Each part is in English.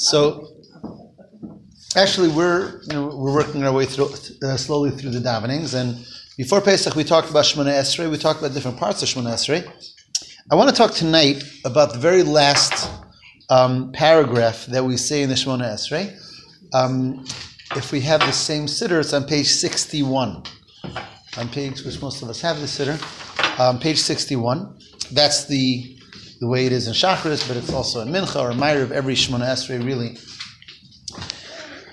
So, actually, we're you know we're working our way through uh, slowly through the davenings, and before Pesach we talked about Shemona Esrei. We talked about different parts of Shemona Esrei. I want to talk tonight about the very last um, paragraph that we say in the Shemona Esrei. Um, if we have the same siddur, it's on page sixty-one. On page which most of us have the siddur, um, page sixty-one. That's the the way it is in Shachris, but it's also in Mincha or of every Shemona Esrei, really.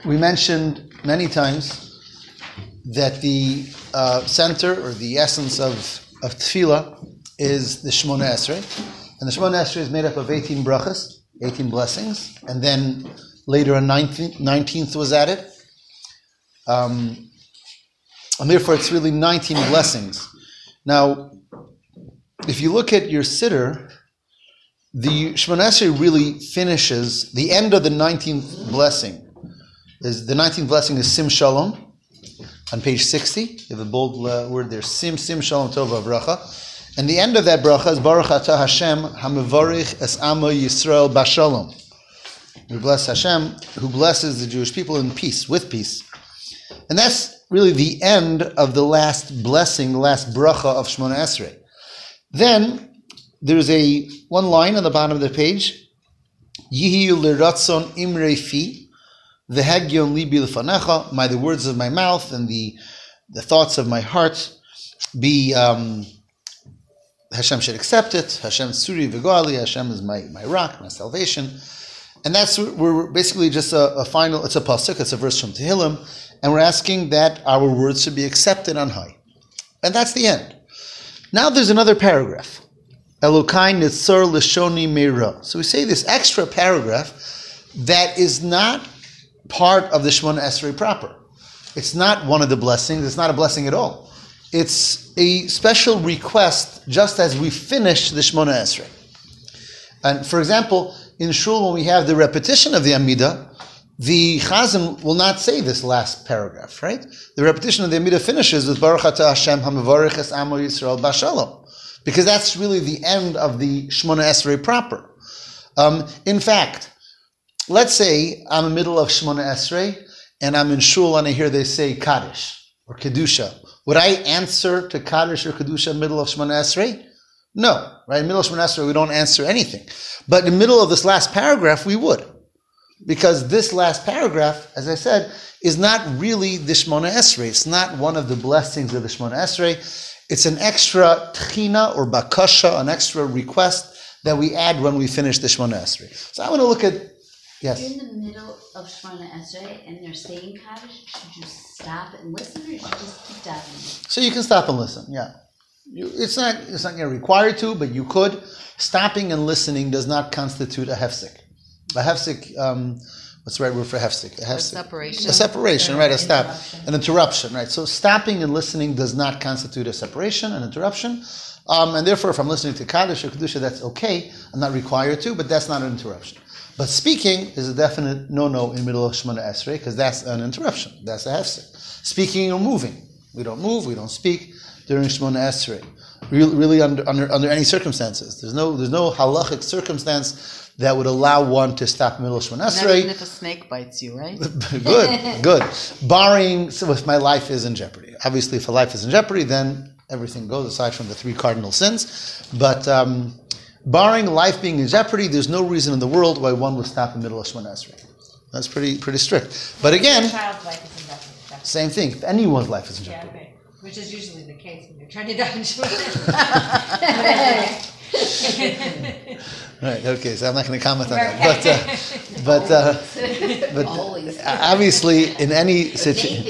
We mentioned many times that the uh, center or the essence of, of Tefillah is the Shemona Esrei. And the Shemona Esrei is made up of 18 brachas, 18 blessings, and then later a 19th, 19th was added. Um, and therefore, it's really 19 blessings. Now, if you look at your siddur, the Shemona Esrei really finishes the end of the 19th blessing. Is the 19th blessing is Sim Shalom on page 60. You have a bold uh, word there, Sim Sim Shalom Tova Bracha. And the end of that bracha is Baruch Atah Hashem Hamavarich Es Amo Yisrael Bashalom. We bless Hashem, who blesses the Jewish people in peace, with peace. And that's really the end of the last blessing, the last bracha of Shemona Esrei. Then there's a one line on the bottom of the page. Yihi liratzon imrei fi, v'hegyon libi. May the words of my mouth and the the thoughts of my heart be. Um, Hashem should accept it. Hashem suri v'goali. Hashem is my, my rock, my salvation. And that's we're basically just a, a final. It's a pasuk. It's a verse from Tehillim, and we're asking that our words should be accepted on high, and that's the end. Now there's another paragraph. Elokai Nitzor Lishoni Meira. So we say this extra paragraph that is not part of the Shemona Esrei proper. It's not one of the blessings. It's not a blessing at all. It's a special request just as we finish the Shemona Esrei. And for example, in Shul, when we have the repetition of the Amidah, the Chazan will not say this last paragraph, right? The repetition of the Amidah finishes with Baruch Atah Hashem Hamavarich Es Amo Yisrael Bashalom because that's really the end of the Shemona Esrei proper. Um, in fact, let's say I'm in the middle of Shemona Esrei and I'm in Shul and I hear they say Kaddish or Kedusha. Would I answer to Kaddish or Kedusha in the middle of Shemona Esrei? No, right? In the middle of Shemona Esrei, we don't answer anything. But in the middle of this last paragraph, we would. Because this last paragraph, as I said, is not really the Shemona Esrei. It's not one of the blessings of the Shemona Esrei. It's an extra tchina or bakasha, an extra request that we add when we finish the Shemona Esrei. So I want to look at yes. You're in the middle of Shemona Esrei and they're saying Kaddish, should you stop and listen, or should you just keep davening? So you can stop and listen. Yeah, you, it's not it's not required to, but you could. Stopping and listening does not constitute a hefsek. A hefsek. Um, what's the right word for hefsek? A, hefsek. a separation. A separation, right? A stop, an interruption, right? So stopping and listening does not constitute a separation, an interruption, um, and therefore, if I'm listening to kaddish or kedusha, that's okay. I'm not required to, but that's not an interruption. But speaking is a definite no-no in middle of Shemona Esrei because that's an interruption. That's a hefsek. Speaking or moving, we don't move, we don't speak during Shemona Esrei. Really, really under, under, under any circumstances. There's no there's no halachic circumstance that would allow one to stop middle Shemon Esrei. Even if a snake bites you, right? good, good. Barring so if my life is in jeopardy. Obviously, if a life is in jeopardy, then everything goes aside from the three cardinal sins. But um, barring life being in jeopardy, there's no reason in the world why one would stop in the middle of Shemon Esrei. That's pretty pretty strict. But again, same thing. If anyone's life is in jeopardy. Yeah, okay. Which is usually the case when you're trying to die in Right. Okay. So I'm not going to comment on that. But uh, but uh, but obviously, in any situation,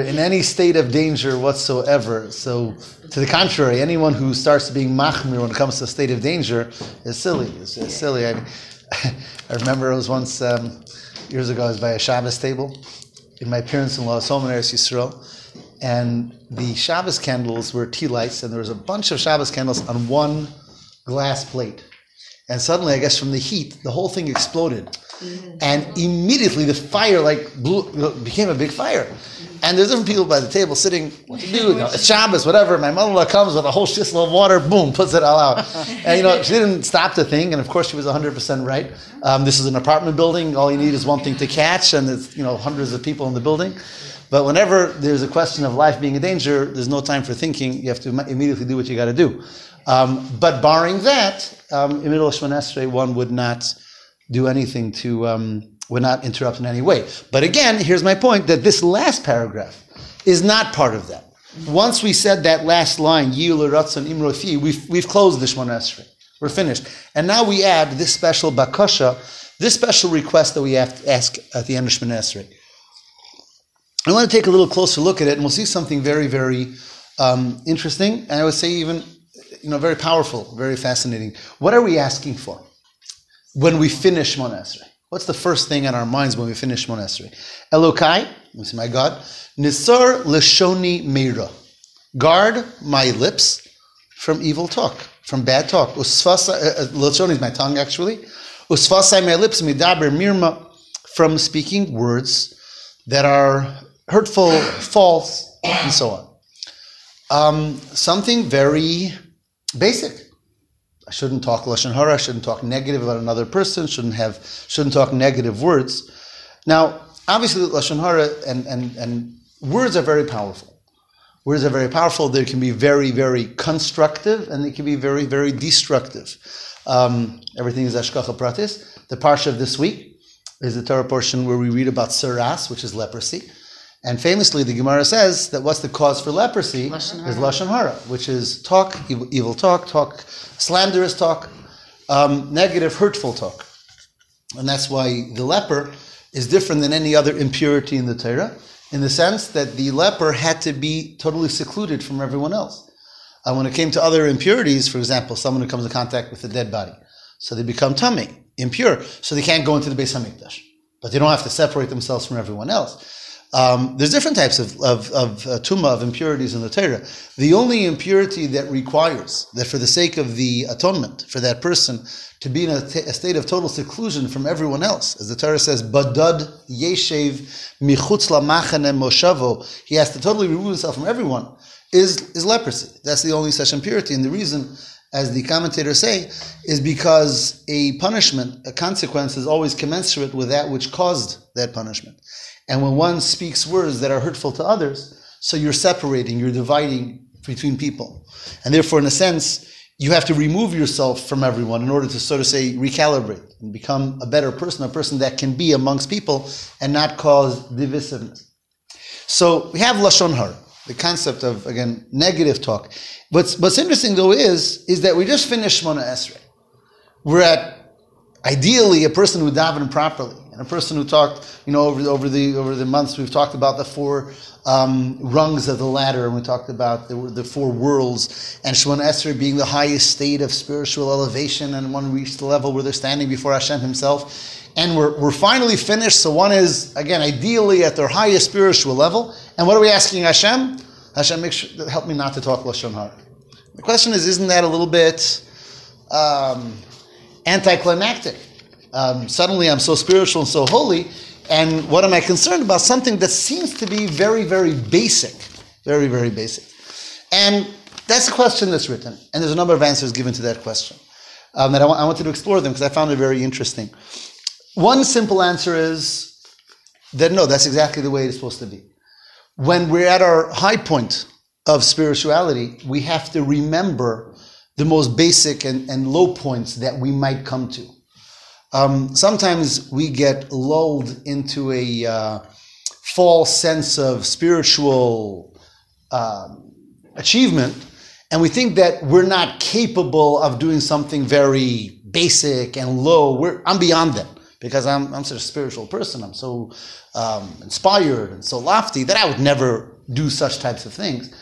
in any state of danger whatsoever. So, to the contrary, anyone who starts being machmir when it comes to a state of danger is silly. It's, it's silly. I, I remember it was once um, years ago. I was by a Shabbos table in my parents-in-law's home in Eretz Yisrael and the Shabbos candles were tea lights, and there was a bunch of Shabbos candles on one glass plate. And suddenly, I guess from the heat, the whole thing exploded. And immediately the fire like blew, became a big fire. And there's different people by the table sitting, what to do? You know, it's Shabbos, whatever. My mother-in-law comes with a whole shitload of water, boom, puts it all out. And you know, she didn't stop to think, and of course she was 100% right. Um, this is an apartment building. All you need is one thing to catch, and there's you know hundreds of people in the building. But whenever there's a question of life being in danger, there's no time for thinking. You have to immediately do what you got to do. Um, but barring that, um, in the middle of Shemon Esrei, one would not do anything to, um, would not interrupt in any way. But again, here's my point that this last paragraph is not part of that. Once we said that last line, Yil Ratzon Imrofi, we've, we've closed the Shemon Esrei. We're finished. And now we add this special bakasha, this special request that we have to ask at the end of Shemon Esrei. I want to take a little closer look at it, and we'll see something very, very um, interesting, and I would say even, you know, very powerful, very fascinating. What are we asking for when we finish Shemon Esrei? What's the first thing in our minds when we finish Shemon Esrei? Elokai, this is my God, Nisar Leshoni Meira. Guard my lips from evil talk, from bad talk. Usfasa, uh, uh, Leshoni is my tongue, actually. Usfasai my lips, midaber mirma, from speaking words that are hurtful, false, and so on. Um, something very basic. I shouldn't talk lashon hara. I shouldn't talk negative about another person. Shouldn't have. Shouldn't talk negative words. Now, obviously, lashon hara and, and and words are very powerful. Words are very powerful. They can be very, very constructive, and they can be very, very destructive. Um, everything is hashgacha pratis. The parsha of this week is the Torah portion where we read about tzaraas, which is leprosy. And famously, the Gemara says that what's the cause for leprosy Lashon is lashon hara, which is talk, evil, evil talk, talk, slanderous talk, um, negative, hurtful talk. And that's why the leper is different than any other impurity in the Torah, in the sense that the leper had to be totally secluded from everyone else. And when it came to other impurities, for example, someone who comes in contact with a dead body, so they become tummy, impure, so they can't go into the Beis Hamikdash, but they don't have to separate themselves from everyone else. Um, there's different types of, of, of uh, tumah, of impurities in the Torah. The only impurity that requires that for the sake of the atonement for that person to be in a, t- a state of total seclusion from everyone else, as the Torah says, badad yeshev michutz lamachane moshavo, he has to totally remove himself from everyone, is, is leprosy. That's the only such impurity. And the reason, as the commentators say, is because a punishment, a consequence is always commensurate with that which caused that punishment. And when one speaks words that are hurtful to others, so you're separating, you're dividing between people. And therefore, in a sense, you have to remove yourself from everyone in order to so to say recalibrate and become a better person, a person that can be amongst people and not cause divisiveness. So we have lashon hara, the concept of again negative talk. What's what's interesting though is is that we just finished Shmona Esrei. We're at ideally a person who daven properly and a person who talked, you know, over the, over the over the months we've talked about the four um, rungs of the ladder, and we talked about the, the four worlds, and Shemon Esrei being the highest state of spiritual elevation, and one reached the level where they're standing before Hashem Himself. And we're, we're finally finished. So one is again ideally at their highest spiritual level. And what are we asking Hashem? Hashem, make sure, help me not to talk lashon hara. The question is, isn't that a little bit um, anticlimactic? Um, suddenly, I'm so spiritual and so holy, and what am I concerned about? Something that seems to be very, very basic, very, very basic. And that's the question that's written, and there's a number of answers given to that question. Um, that I, I wanted to explore them because I found it very interesting. One simple answer is that no, that's exactly the way it's supposed to be. When we're at our high point of spirituality, we have to remember the most basic and, and low points that we might come to. Um, sometimes we get lulled into a uh, false sense of spiritual um, achievement, and we think that we're not capable of doing something very basic and low. We're, I'm beyond that because I'm, I'm such a spiritual person. I'm so um, inspired and so lofty that I would never do such types of things.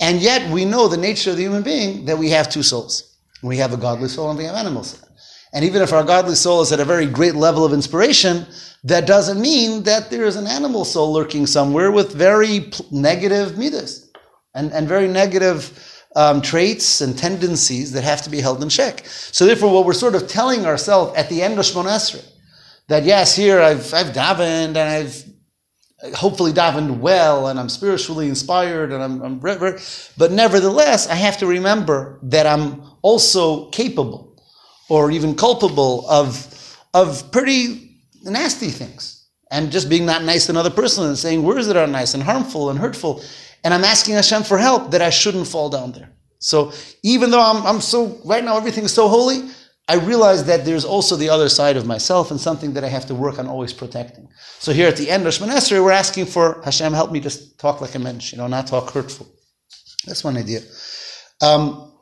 And yet we know the nature of the human being that we have two souls. We have a godly soul and we have an animal soul. And even if our godly soul is at a very great level of inspiration, that doesn't mean that there is an animal soul lurking somewhere with very negative midas and, and very negative um, traits and tendencies that have to be held in check. So therefore, what we're sort of telling ourselves at the end of Shmon Esrei, That yes, here I've I've davened and I've hopefully davened well and I'm spiritually inspired and I'm, I'm but nevertheless I have to remember that I'm also capable or even culpable of of pretty nasty things and just being not nice to another person and saying words that are nice and harmful and hurtful and I'm asking Hashem for help that I shouldn't fall down there. So even though I'm, I'm so right now everything is so holy, I realize that there's also the other side of myself and something that I have to work on always protecting. So here at the end of Shemon Esrei, we're asking for Hashem, help me just talk like a mensch, you know, not talk hurtful. That's one idea. Um,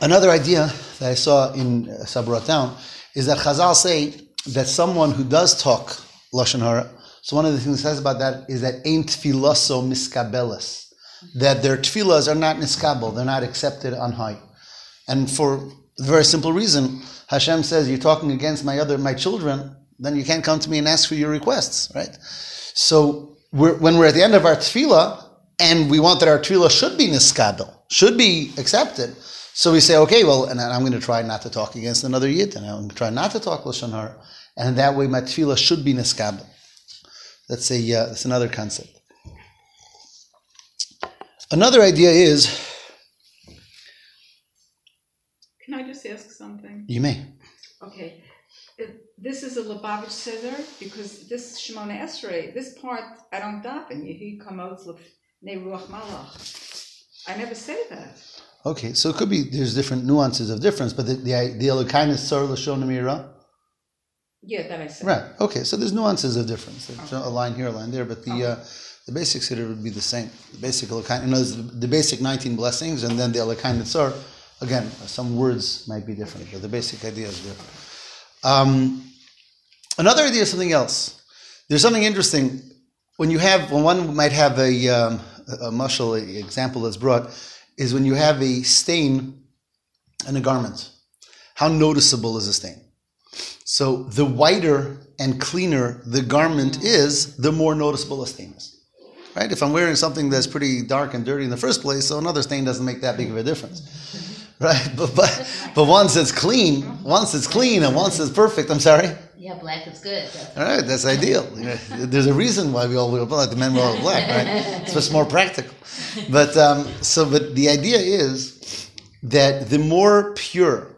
another idea that I saw in uh, Sabra Town is that Chazal say that someone who does talk Lashon Hara, so one of the things it says about that is that ain't tfiloso miskabelis, that their tefillahs are not niskabel, they're not accepted on high. And for a very simple reason. Hashem says, You're talking against my other my children, then you can't come to me and ask for your requests, right? So we're, when we're at the end of our tefillah, and we want that our tefillah should be niskabel, should be accepted. So we say, okay, well, and I'm going to try not to talk against another yid, and I'm going to try not to talk lashon hara, and that way my tefillah should be niskabel. That's a uh, that's another concept. Another idea is Can I just ask something? You may. Okay. This is a Lubavitch Seder because this Shimon Esrei, this part I don't daven. Yehi kamotz ruach malach. I never say that. Okay, so it could be there's different nuances of difference, but the the the Elokainus Sar Lashon Mira. Yeah, that I said. Right. Okay, so there's nuances of difference. There's okay. a line here, a line there, but the okay. uh, the basic siddur would be the same. The basic Elokainus, you know, the, the basic 19 blessings, and then the Elokainus Sar Again, some words might be different, but the basic idea is different. Um, another idea is something else. There's something interesting when you have when one might have a um, a muscle example that's brought is when you have a stain in a garment. How noticeable is a stain? So the whiter and cleaner the garment is, the more noticeable a stain is. Right? If I'm wearing something that's pretty dark and dirty in the first place, so another stain doesn't make that big of a difference right? But but but once it's clean, once it's clean, and once it's perfect. I'm sorry. Yeah, black is good. All right, that's ideal. There's a reason why we all wear black. The men wear all black, right? It's just more practical. But um, so, but the idea is that the more pure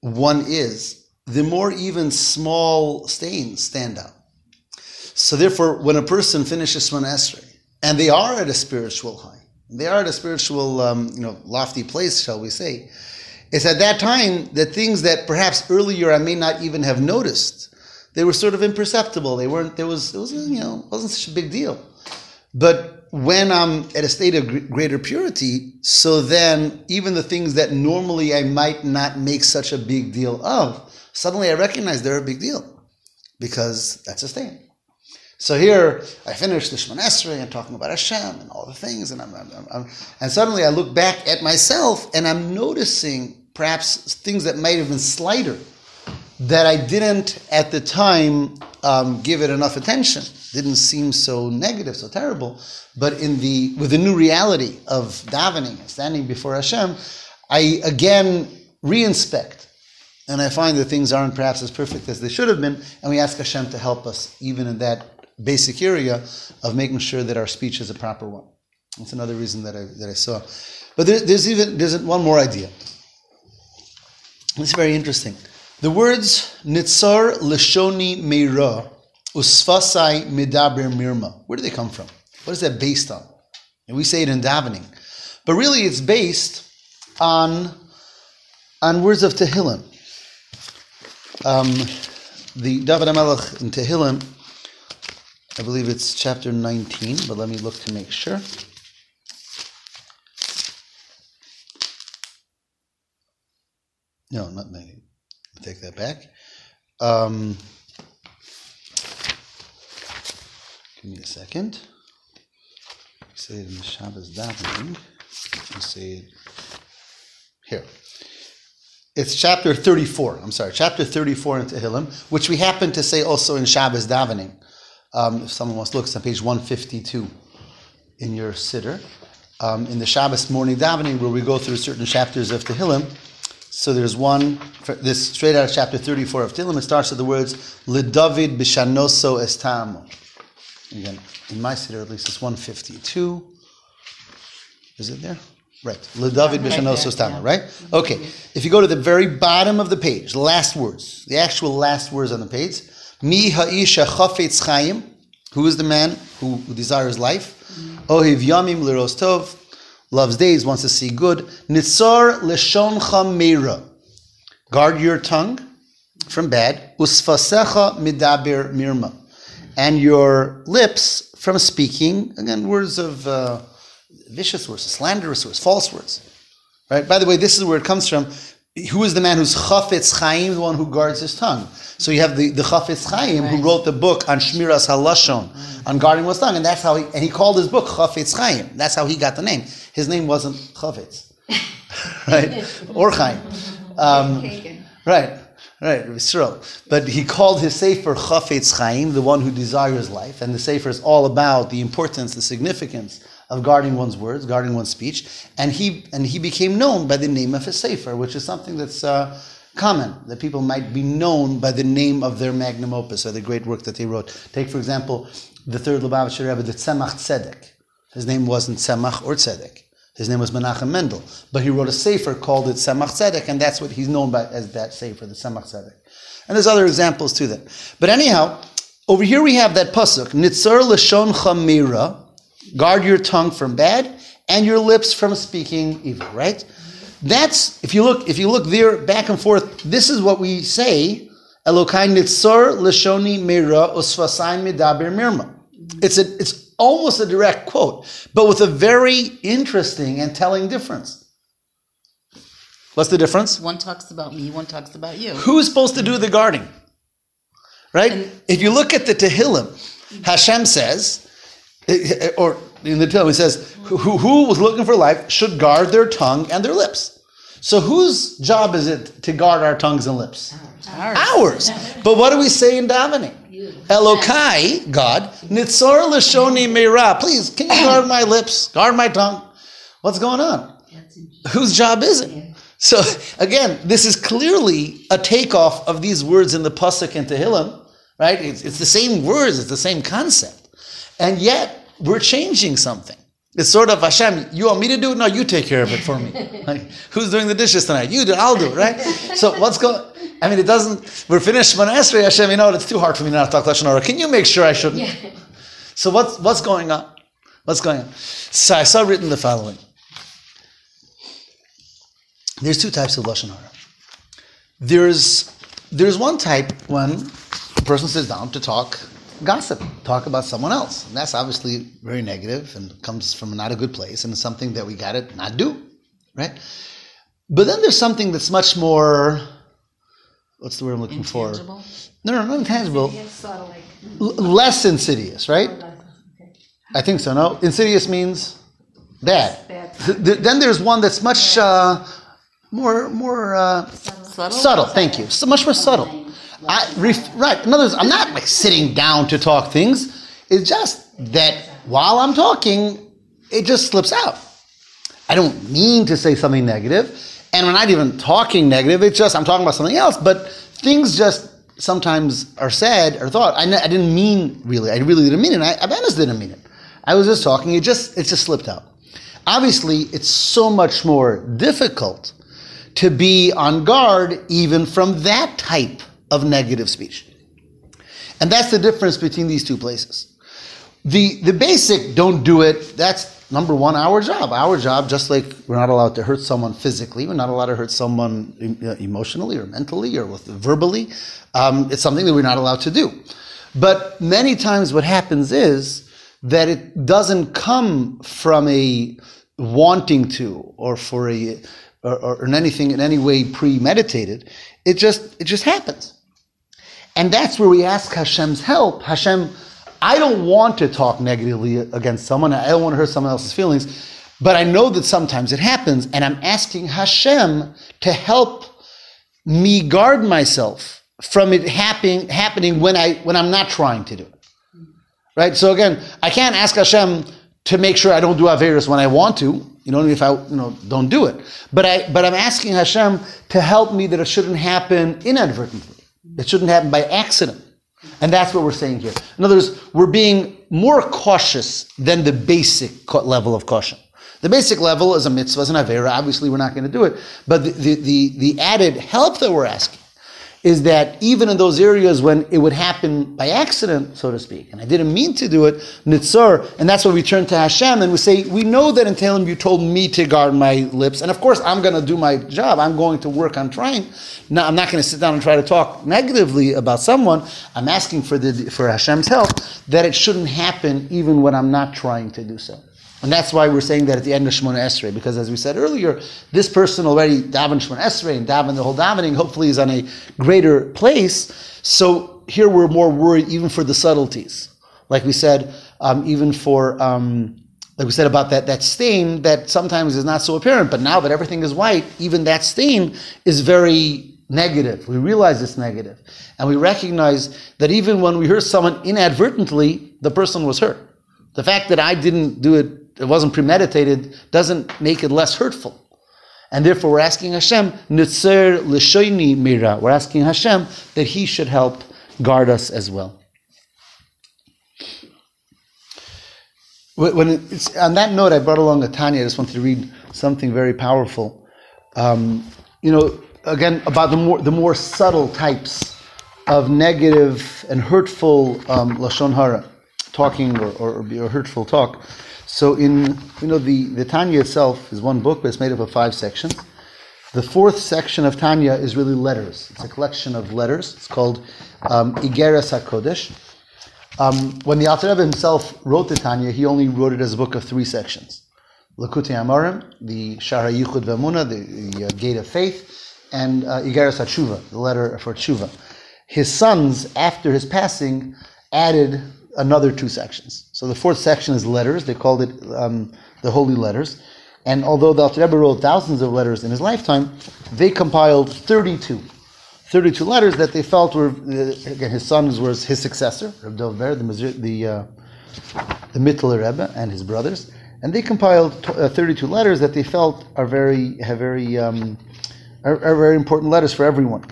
one is, the more even small stains stand out. So therefore, when a person finishes Esrei, and they are at a spiritual high, they are at a spiritual, um, you know, lofty place, shall we say, it's at that time that things that perhaps earlier I may not even have noticed, they were sort of imperceptible. They weren't. There was. It was. You know. wasn't such a big deal. But when I'm at a state of greater purity, so then even the things that normally I might not make such a big deal of, suddenly I recognize they're a big deal because that's a stain. So here I finished the Shemon Esrei and talking about Hashem and all the things, and I'm, I'm, I'm, and suddenly I look back at myself and I'm noticing perhaps things that might have been slighter that I didn't at the time um, give it enough attention. Didn't seem so negative, so terrible. But in the with the new reality of davening, standing before Hashem, I again re-inspect and I find that things aren't perhaps as perfect as they should have been, and we ask Hashem to help us even in that basic area of making sure that our speech is a proper one. That's another reason that I, that I saw. But there, there's even there's one more idea. It's very interesting. The words nitzar lishoni meira usfasai medaber mirma. Where do they come from? What is that based on? And we say it in davening, but really it's based on on words of Tehillim. Um, the David HaMelech in Tehillim I believe it's chapter 19, but let me look to make sure. No, not 19. Take that back. Um, give me a second. Say it in the Shabbos davening. say it here. It's chapter 34. I'm sorry, chapter 34 in Tehillim, which we happen to say also in Shabbos davening. Um, if someone wants to look, it's on page 152 in your siddur. Um, in the Shabbos morning davening, where we go through certain chapters of Tehillim, So there's one, for this straight out of chapter 34 of Tehillim, it starts with the words, Lidavid bishanoso estamo. Again, in my city, at least it's 152. Is it there? Right. Lidavid bishanoso estamo, right? Okay. If you go to the very bottom of the page, the last words, the actual last words on the page, Mi ha'isha chafetz chaim, who is the man who, desires life? Mm-hmm. Ohiv yamim liros tov, loves days, wants to see good. Nitzar leshoncha meira, guard your tongue from bad. Usfasecha midaber mirma, and your lips from speaking again words of uh, vicious words, slanderous words, false words. Right. By the way, this is where it comes from. Who is the man who's chafetz chaim, the one who guards his tongue? So you have the, the chafetz chaim who wrote the book on shmiras halashon, on guarding one's tongue, and that's how he and he called his book chafetz chaim. That's how he got the name. His name wasn't chafetz, right? Or chaim. Um, Right, right, Yisrael. But he called his sefer Chafetz Chaim, the one who desires life, and the sefer is all about the importance, the significance of guarding one's words, guarding one's speech, and he and he became known by the name of his sefer, which is something that's uh, common that people might be known by the name of their magnum opus or the great work that they wrote. Take for example the third Lubavitcher Rebbe, the Tzemach Tzedek. His name wasn't Tzemach or Tzedek. His name was Menachem Mendel, but he wrote a sefer called it Tzemach Tzedek, and that's what he's known by as that sefer, the Tzemach Tzedek. And there's other examples to that. But anyhow, over here we have that pasuk, Nitzar Lashon Chamira, guard your tongue from bad and your lips from speaking evil, right? That's if you look if you look there back and forth, this is what we say, Elokai Nitzar Lashoni Mira Usvasain Midaber Mirma. It's a it's almost a direct quote, but with a very interesting and telling difference. What's the difference? One talks about me, one talks about you. Who's supposed to do the guarding? Right? if you look at the Tehillim, Hashem says, or in the Tehillim, it says, who, who was looking for life should guard their tongue and their lips. So whose job is it to guard our tongues and lips? Uh, Ours. Ours. But what do we say in davening? Elokai, God, Nitzor Lashoni Meira. Please, can you guard my lips? Guard my tongue? What's going on? Whose job is it? So again, this is clearly a takeoff of these words in the pasuk and Tehillim, right? It's, it's the same words, it's the same concept, and yet we're changing something. It's sort of Hashem. You want me to do it? No, you take care of it for me. Like, who's doing the dishes tonight? You do. I'll do it. Right. So what's going? I mean, it doesn't. We're finished Shemona Esrei. Hashem, you know? It's too hard for me now to talk lashon hara. Can you make sure I shouldn't? Yeah. So what's what's going on? What's going on? So I saw written the following. There's two types of lashon hara. There's there's one type when a person sits down to talk gossip, talk about someone else. And that's obviously very negative and comes from not a good place and it's something that we gotta not do. Right? But then there's something that's much more what's the word I'm looking Intangible. for? No, no, not intangible. It's sort of like, L- less insidious, right? I think so. No, insidious means bad. Bad. Th- th- then there's one that's much uh, more more uh, Subtle. subtle. Thank you. So much more subtle. I, ref, right. In other words, I'm not like sitting down to talk things. It's just that while I'm talking, it just slips out. I don't mean to say something negative, and we're not even talking negative. It's just I'm talking about something else. But things just sometimes are said or thought. I, n- I didn't mean really. I really didn't mean it. I, I honestly didn't mean it. I was just talking. It just it just slipped out. Obviously, it's so much more difficult to be on guard even from that type of negative speech. And that's the difference between these two places. The, the basic don't do it, that's number one, our job. Our job, just like we're not allowed to hurt someone physically, we're not allowed to hurt someone uh, emotionally or mentally or with, verbally. Um, it's something that we're not allowed to do. But many times what happens is that it doesn't come from a wanting to or for a or, or in anything in any way premeditated. It just it just happens. And that's where we ask Hashem's help. Hashem, I don't want to talk negatively against someone. I don't want to hurt someone else's feelings. But I know that sometimes it happens, and I'm asking Hashem to help me guard myself from it happening when I when I'm not trying to do it. Right? So again, I can't ask Hashem to make sure I don't do Averis when I want to. You know, if I you know don't do it. But I but I'm asking Hashem to help me that it shouldn't happen inadvertently. It shouldn't happen by accident. And that's what we're saying here. In other words, we're being more cautious than the basic level of caution. The basic level is a mitzvah, is an avera. Obviously, we're not going to do it. But the, the, the, the added help that we're asking is that even in those areas when it would happen by accident, so to speak, and I didn't mean to do it, nitzar, and that's why we turn to Hashem and we say, we know that in Tehillim you told me to guard my lips, and of course I'm going to do my job. I'm going to work on trying. Now I'm not going to sit down and try to talk negatively about someone. I'm asking for the for Hashem's help that it shouldn't happen even when I'm not trying to do so. And that's why we're saying that at the end of Shemona Esrei, because as we said earlier, this person already davened Shemona Esrei and davened the whole davening, hopefully is on a greater place. So here we're more worried even for the subtleties. Like we said, um, even for, um, like we said about that, that stain that sometimes is not so apparent, but now that everything is white, even that stain is very negative. We realize it's negative. And we recognize that even when we hurt someone inadvertently, the person was hurt. The fact that I didn't do it it wasn't premeditated, doesn't make it less hurtful. And therefore, we're asking Hashem, Nitzer Mira. We're asking Hashem that He should help guard us as well. When on that note, I brought along a Tanya. I just wanted to read something very powerful. Um, you know, again, about the more, the more subtle types of negative and hurtful um, Lashon Hara, talking or, or, or hurtful talk. So in you know the, the Tanya itself is one book, but it's made up of five sections. The fourth section of Tanya is really letters. It's a collection of letters. It's called um, Igeres HaKodesh. Um, when the Alter Rebbe himself wrote the Tanya, he only wrote it as a book of three sections. Lakutei Amarim, the Shara Yichud Vemuna, the, the uh, Gate of Faith, and uh, Igeres HaTshuva, the letter for Tshuva. His sons, after his passing, added another two sections. So the fourth section is letters. They called it um, the Holy Letters. And although the Alter Rebbe wrote thousands of letters in his lifetime, they compiled 32. 32 letters that they felt were, uh, again, his sons was his successor, Reb Dov Ber, the, the, uh, the Mittler Rebbe, and his brothers. And they compiled t- uh, 32 letters that they felt are very, have very, um, are, are very important letters for everyone.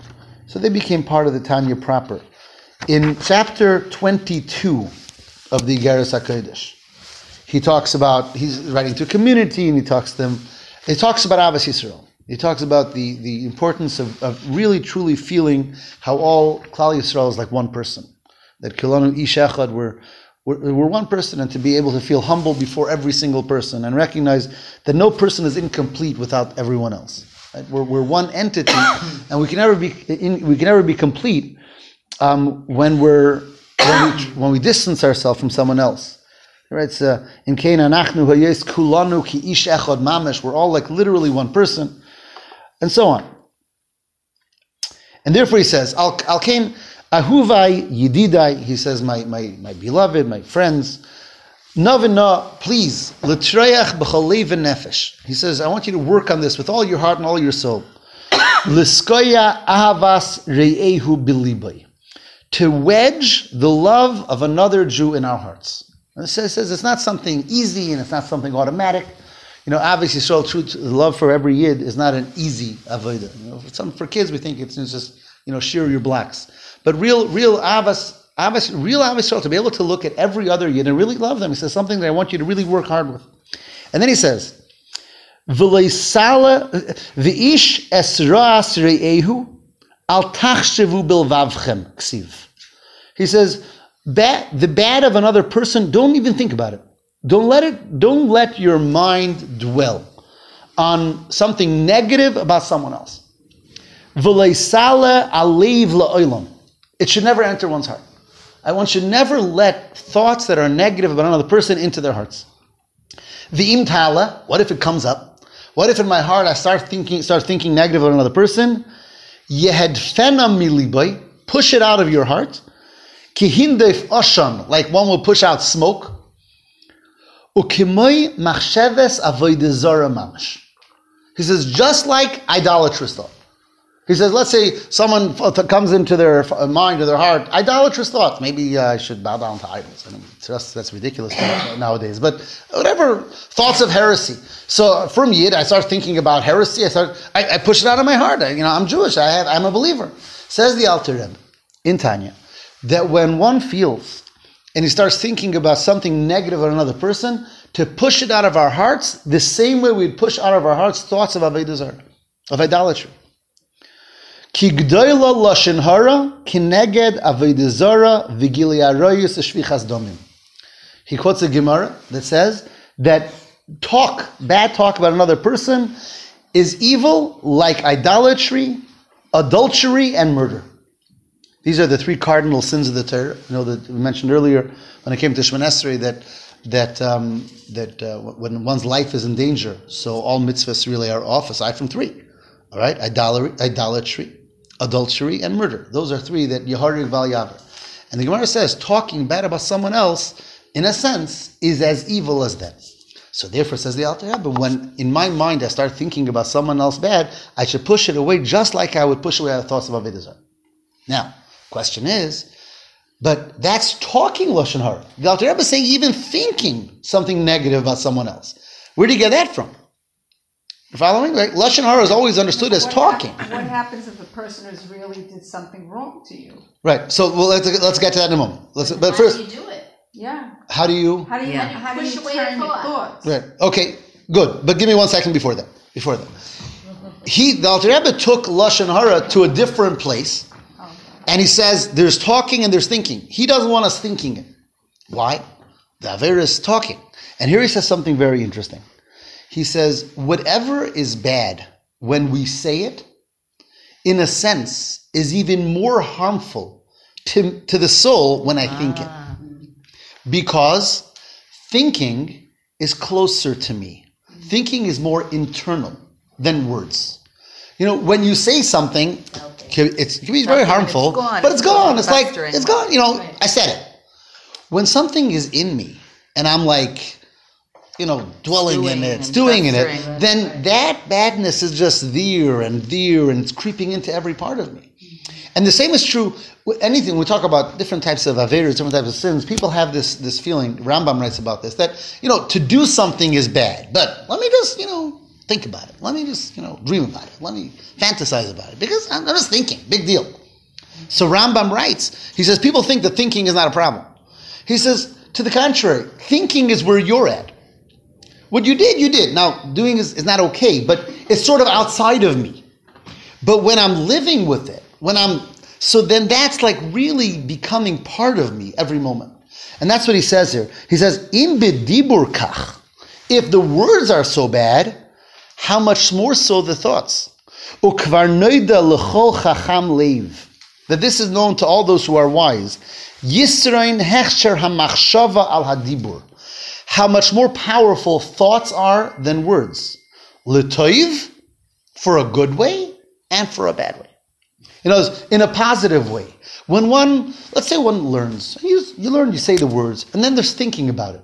So they became part of the Tanya proper. In chapter 22 of the Igeres HaKodesh, he talks about, he's writing to a community and he talks to them, he talks about Ahavas Yisrael. He talks about the, the importance of, of really truly feeling how all Klal Yisrael is like one person. That Kilanu Ish Echad were, were, were one person and to be able to feel humble before every single person and recognize that no person is incomplete without everyone else. Right? We're, we're one entity and we can never be, in, we can never be complete um, when we're when we, when we distance ourselves from someone else. Right? So in Kena Nachnu Hayes Kulanu Ki Ish Echad Mamish, we're all like literally one person, and so on. And therefore he says, Al Al Kain Ahuvai Yididai, he says, my, my, my beloved, my friends, Navina, please, L'treach b'chalev nefesh. He says, I want you to work on this with all your heart and all your soul. L'skoya ahavas re'ehu bilibai to wedge the love of another Jew in our hearts. And it says, says it's not something easy and it's not something automatic. You know, obviously, so truth, love for every yid is not an easy avodah. You know, for some for kids, we think it's just you know shear your blacks, but real, real avas, avas, real avas to be able to look at every other yid and really love them. He says something that I want you to really work hard with. And then he says, "V'leisala v'ish esras re'ehu al tachshevu bilvavchem ksiv." He says, bad, the bad of another person, don't even think about it. Don't let it, don't let your mind dwell on something negative about someone else. It should never enter one's heart. One should never let thoughts that are negative about another person into their hearts. The tala, what if it comes up? What if in my heart I start thinking, start thinking negative about another person? Yehedfena miliboy, push it out of your heart. Kihindef oshan, like one will push out smoke. Ukimoi machsheves avoidezora mamash. He says, just like idolatrous thought. He says, let's say someone comes into their mind or their heart, idolatrous thoughts. Maybe I should bow down to idols. I mean, that's, that's ridiculous nowadays. But whatever, thoughts of heresy. So from Yid, I start thinking about heresy. I start, I, I push it out of my heart. I, you know, I'm Jewish. I have, I'm a believer. Says the Alter Rebbe in Tanya that when one feels and he starts thinking about something negative on another person, to push it out of our hearts the same way we'd push out of our hearts thoughts of avodah zarah, of idolatry. Ki gdoila lashon kineged v'gili aroyus shvichas domim. He quotes a Gemara that says that talk, bad talk about another person, is evil like idolatry, adultery, and murder. These are the three cardinal sins of the Torah. You know that we mentioned earlier when it came to Shemon Esrei that that um, that uh, when one's life is in danger, so all mitzvahs really are off aside from three. All right, idolatry, idolatry, adultery, and murder. Those are three that Yeharig Val Yaver. And the Gemara says talking bad about someone else, in a sense, is as evil as them. So therefore, says the Alter Rebbe, when in my mind I start thinking about someone else bad, I should push it away just like I would push away thoughts of Avodah Zarah. Now, question is, but that's talking lashon hara. The Alter Rebbe is saying even thinking something negative about someone else. Where do you get that from? You following? Right? Lashon hara is always understood as What talking. hap- What happens if the person has really did something wrong to you? Right. So well, let's let's get to that in a moment. Let's, but How first, do you do it? Yeah. how do you? How do you, Yeah. how do Push you away turn the your thoughts? Right. Okay. Good. But give me one second before that. Before that, he the Alter Rebbe took lashon hara to a different place, and he says there's talking and there's thinking. He doesn't want us thinking it. Why? The aver is talking, and here he says something very interesting. He says whatever is bad when we say it, in a sense, is even more harmful to, to the soul when I think it ah. because thinking is closer to me. Thinking is more internal than words. You know, when you say something, Okay. it's, it can be very harmful, it's but it's gone. It's like, it's gone. You know, I said it. When something is in me and I'm like, you know, dwelling in it, and stewing in it, then that badness is just there and there and it's creeping into every part of me. And the same is true with anything. We talk about different types of averas, different types of sins. People have this, this feeling, Rambam writes about this, that, you know, to do something is bad. But let me just, you know, think about it. Let me just, you know, dream about it. Let me fantasize about it. Because I'm, just thinking. Big deal. So Rambam writes, he says, people think that thinking is not a problem. He says, to the contrary, thinking is where you're at. What you did, you did. Now, doing is, is not okay, but it's sort of outside of me. But when I'm living with it, when I'm, so then that's like really becoming part of me every moment. And that's what he says here. He says. If the words are so bad, how much more so the thoughts? That this is known to all those who are wise. How much more powerful thoughts are than words. For a good way and for a bad way. You know, in a positive way. When one, let's say one learns, you, you learn, you say the words, and then there's thinking about it.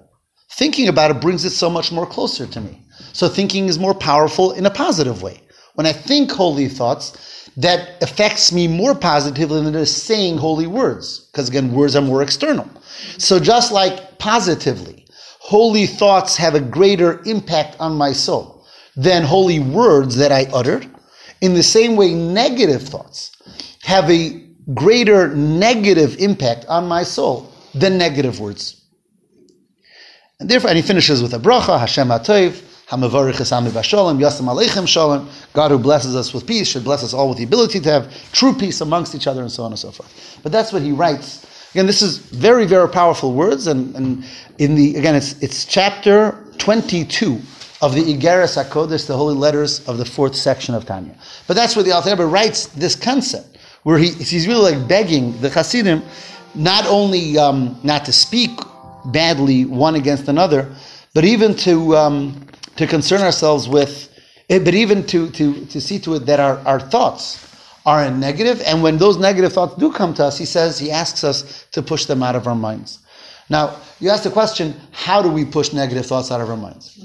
Thinking about it brings it so much more closer to me. So thinking is more powerful in a positive way. When I think holy thoughts, that affects me more positively than just saying holy words. Because again, words are more external. So just like positively, holy thoughts have a greater impact on my soul than holy words that I uttered. In the same way, negative thoughts have a greater negative impact on my soul than negative words. And therefore, and he finishes with a bracha, Hashem HaToiv, HaMavarich Esami Bashalom, Yasam Aleichem Shalom, God who blesses us with peace should bless us all with the ability to have true peace amongst each other and so on and so forth. But that's what he writes. Again, this is very, very powerful words, and, and in the, again, it's, it's chapter 22 of the Igeres HaKodesh, the holy letters of the fourth section of Tanya. But that's where the Alter Rebbe writes this concept, where he, he's really like begging the Hasidim not only um, not to speak badly one against another, but even to um, to concern ourselves with, eh, but even to to to see to it that our, our thoughts are in negative, and when those negative thoughts do come to us, he says he asks us to push them out of our minds. Now, you ask the question, how do we push negative thoughts out of our minds?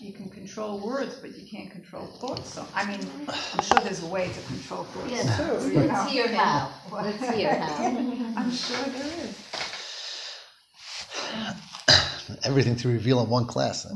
You can control control words, but you can't control thoughts. So, I mean, I'm sure there's a way to control thoughts. Yes, too, you let's know. hear how. Let's hear how. I'm sure there is. Everything to reveal in one class.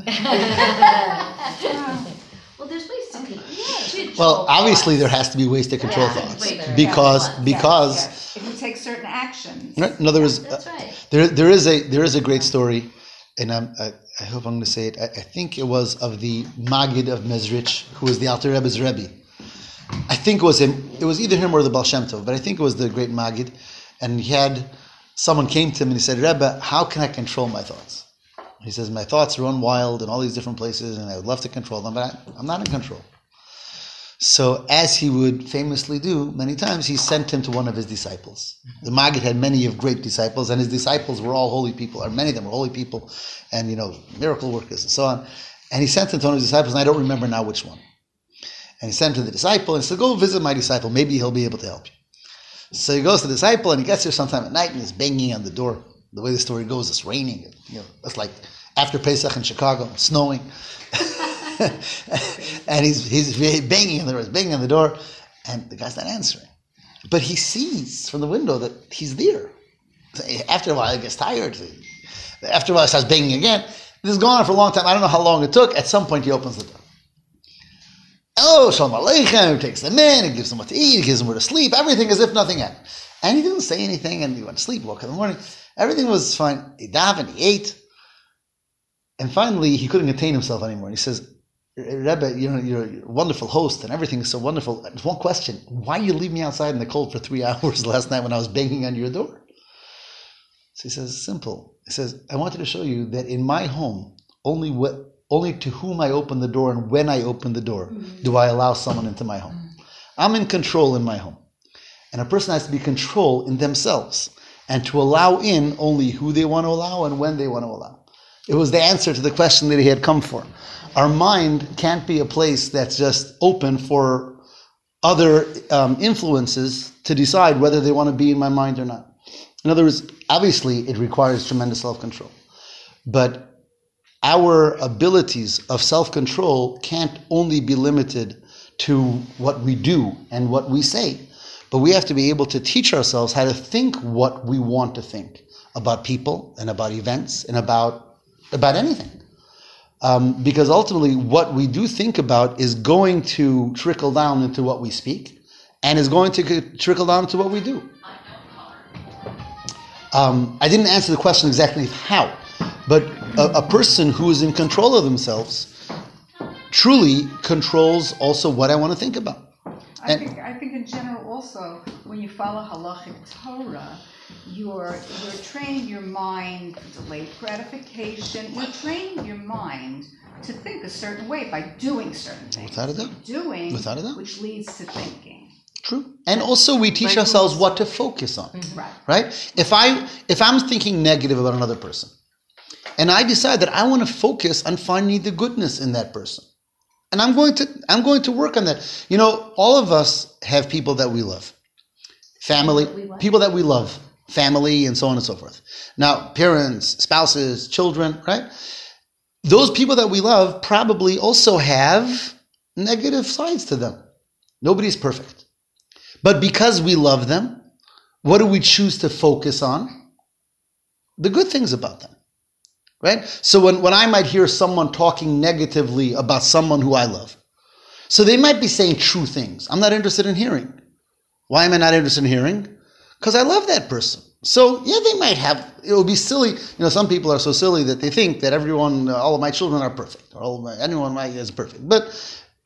Well, there's ways to, con- to control Well, obviously there has to be ways to control Yeah, thoughts way because Yeah, because If you take certain actions. right, in other words, That's right. Uh, there, there is a there is a great story, and I'm, I, I hope I'm going to say it. I, I think it was of the Magid of Mezrich, who was the Alter Rebbe's Rebbe. I think it was him. It was either him or the Baal Shem Tov, but I think it was the great Magid. And he had someone came to him and he said, Rebbe, how can I control my thoughts? He says, my thoughts run wild in all these different places, and I would love to control them, but I, I'm not in control. So, as he would famously do many times, he sent him to one of his disciples. The Maggid had many of great disciples, and his disciples were all holy people, or many of them were holy people, and you know, miracle workers and so on. And he sent him to one of his disciples, and I don't remember now which one. And he sent him to the disciple and said, Go visit my disciple, maybe he'll be able to help you. So he goes to the disciple, and he gets there sometime at night, and he's banging on the door. The way the story goes, it's raining. You know, it's like after Pesach in Chicago, snowing. and he's he's banging on the door, he's banging on the door, and the guy's not answering. But he sees from the window that he's there. After a while, he gets tired. After a while, he starts banging again. This is going on for a long time. I don't know how long it took. At some point, he opens the door. Oh, Shalom Aleichem. He takes them in, he gives them what to eat, he gives them where to sleep, everything as if nothing happened. And he didn't say anything, and he went to sleep, woke up in the morning. Everything was fine. He davened, he ate. And finally, he couldn't contain himself anymore. And he says, Rebbe, you know, you're a wonderful host and everything is so wonderful. There's one question. Why you leave me outside in the cold for three hours last night when I was banging on your door? So he says, simple. He says, I wanted to show you that in my home, only what only to whom I open the door and when I open the door do I allow someone into my home. I'm in control in my home. And a person has to be control in themselves and to allow in only who they want to allow and when they want to allow. It was the answer to the question that he had come for. Our mind can't be a place that's just open for other um, influences to decide whether they want to be in my mind or not. In other words, obviously, it requires tremendous self control. But our abilities of self control can't only be limited to what we do and what we say, but we have to be able to teach ourselves how to think what we want to think about people and about events and about, about anything. Um, because ultimately, what we do think about is going to trickle down into what we speak and is going to trickle down into what we do. Um, I didn't answer the question exactly how, but a, a person who is in control of themselves truly controls also what I want to think about. I And- think, I think in general also, when you follow halachic Torah, you're, you're training your mind for delayed gratification. You're training your mind to think a certain way by doing certain things. Without a doubt. Doing, Without a doubt. which leads to thinking. True. And also we teach ourselves what to focus on. Mm-hmm. Right. Right? If I if I'm thinking negative about another person, and I decide that I want to focus on finding the goodness in that person. And I'm going to I'm going to work on that. You know, all of us have people that we love. Family, People that we people that we love, family and so on and so forth. Now, parents, spouses, children, right? Those people that we love probably also have negative sides to them. Nobody's perfect. But because we love them, what do we choose to focus on? The good things about them. Right? So when, when I might hear someone talking negatively about someone who I love, so they might be saying true things. I'm not interested in hearing. Why am I not interested in hearing? Because I love that person. So yeah, they might have. It would be silly. You know, some people are so silly that they think that everyone, all of my children are perfect, or all of my, anyone my is perfect. But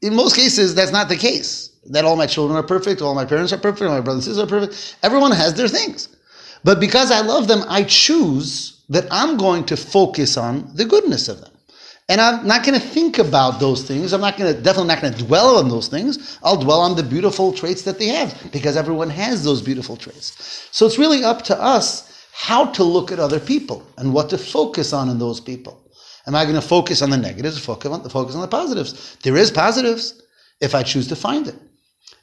in most cases, that's not the case. That all my children are perfect, all my parents are perfect, all my brothers and sisters are perfect. Everyone has their things. But because I love them, I choose that I'm going to focus on the goodness of them. And I'm not going to think about those things. I'm not going to, definitely not going to dwell on those things. I'll dwell on the beautiful traits that they have because everyone has those beautiful traits. So it's really up to us how to look at other people and what to focus on in those people. Am I going to focus on the negatives focus on, the, focus on the positives? There is positives if I choose to find it.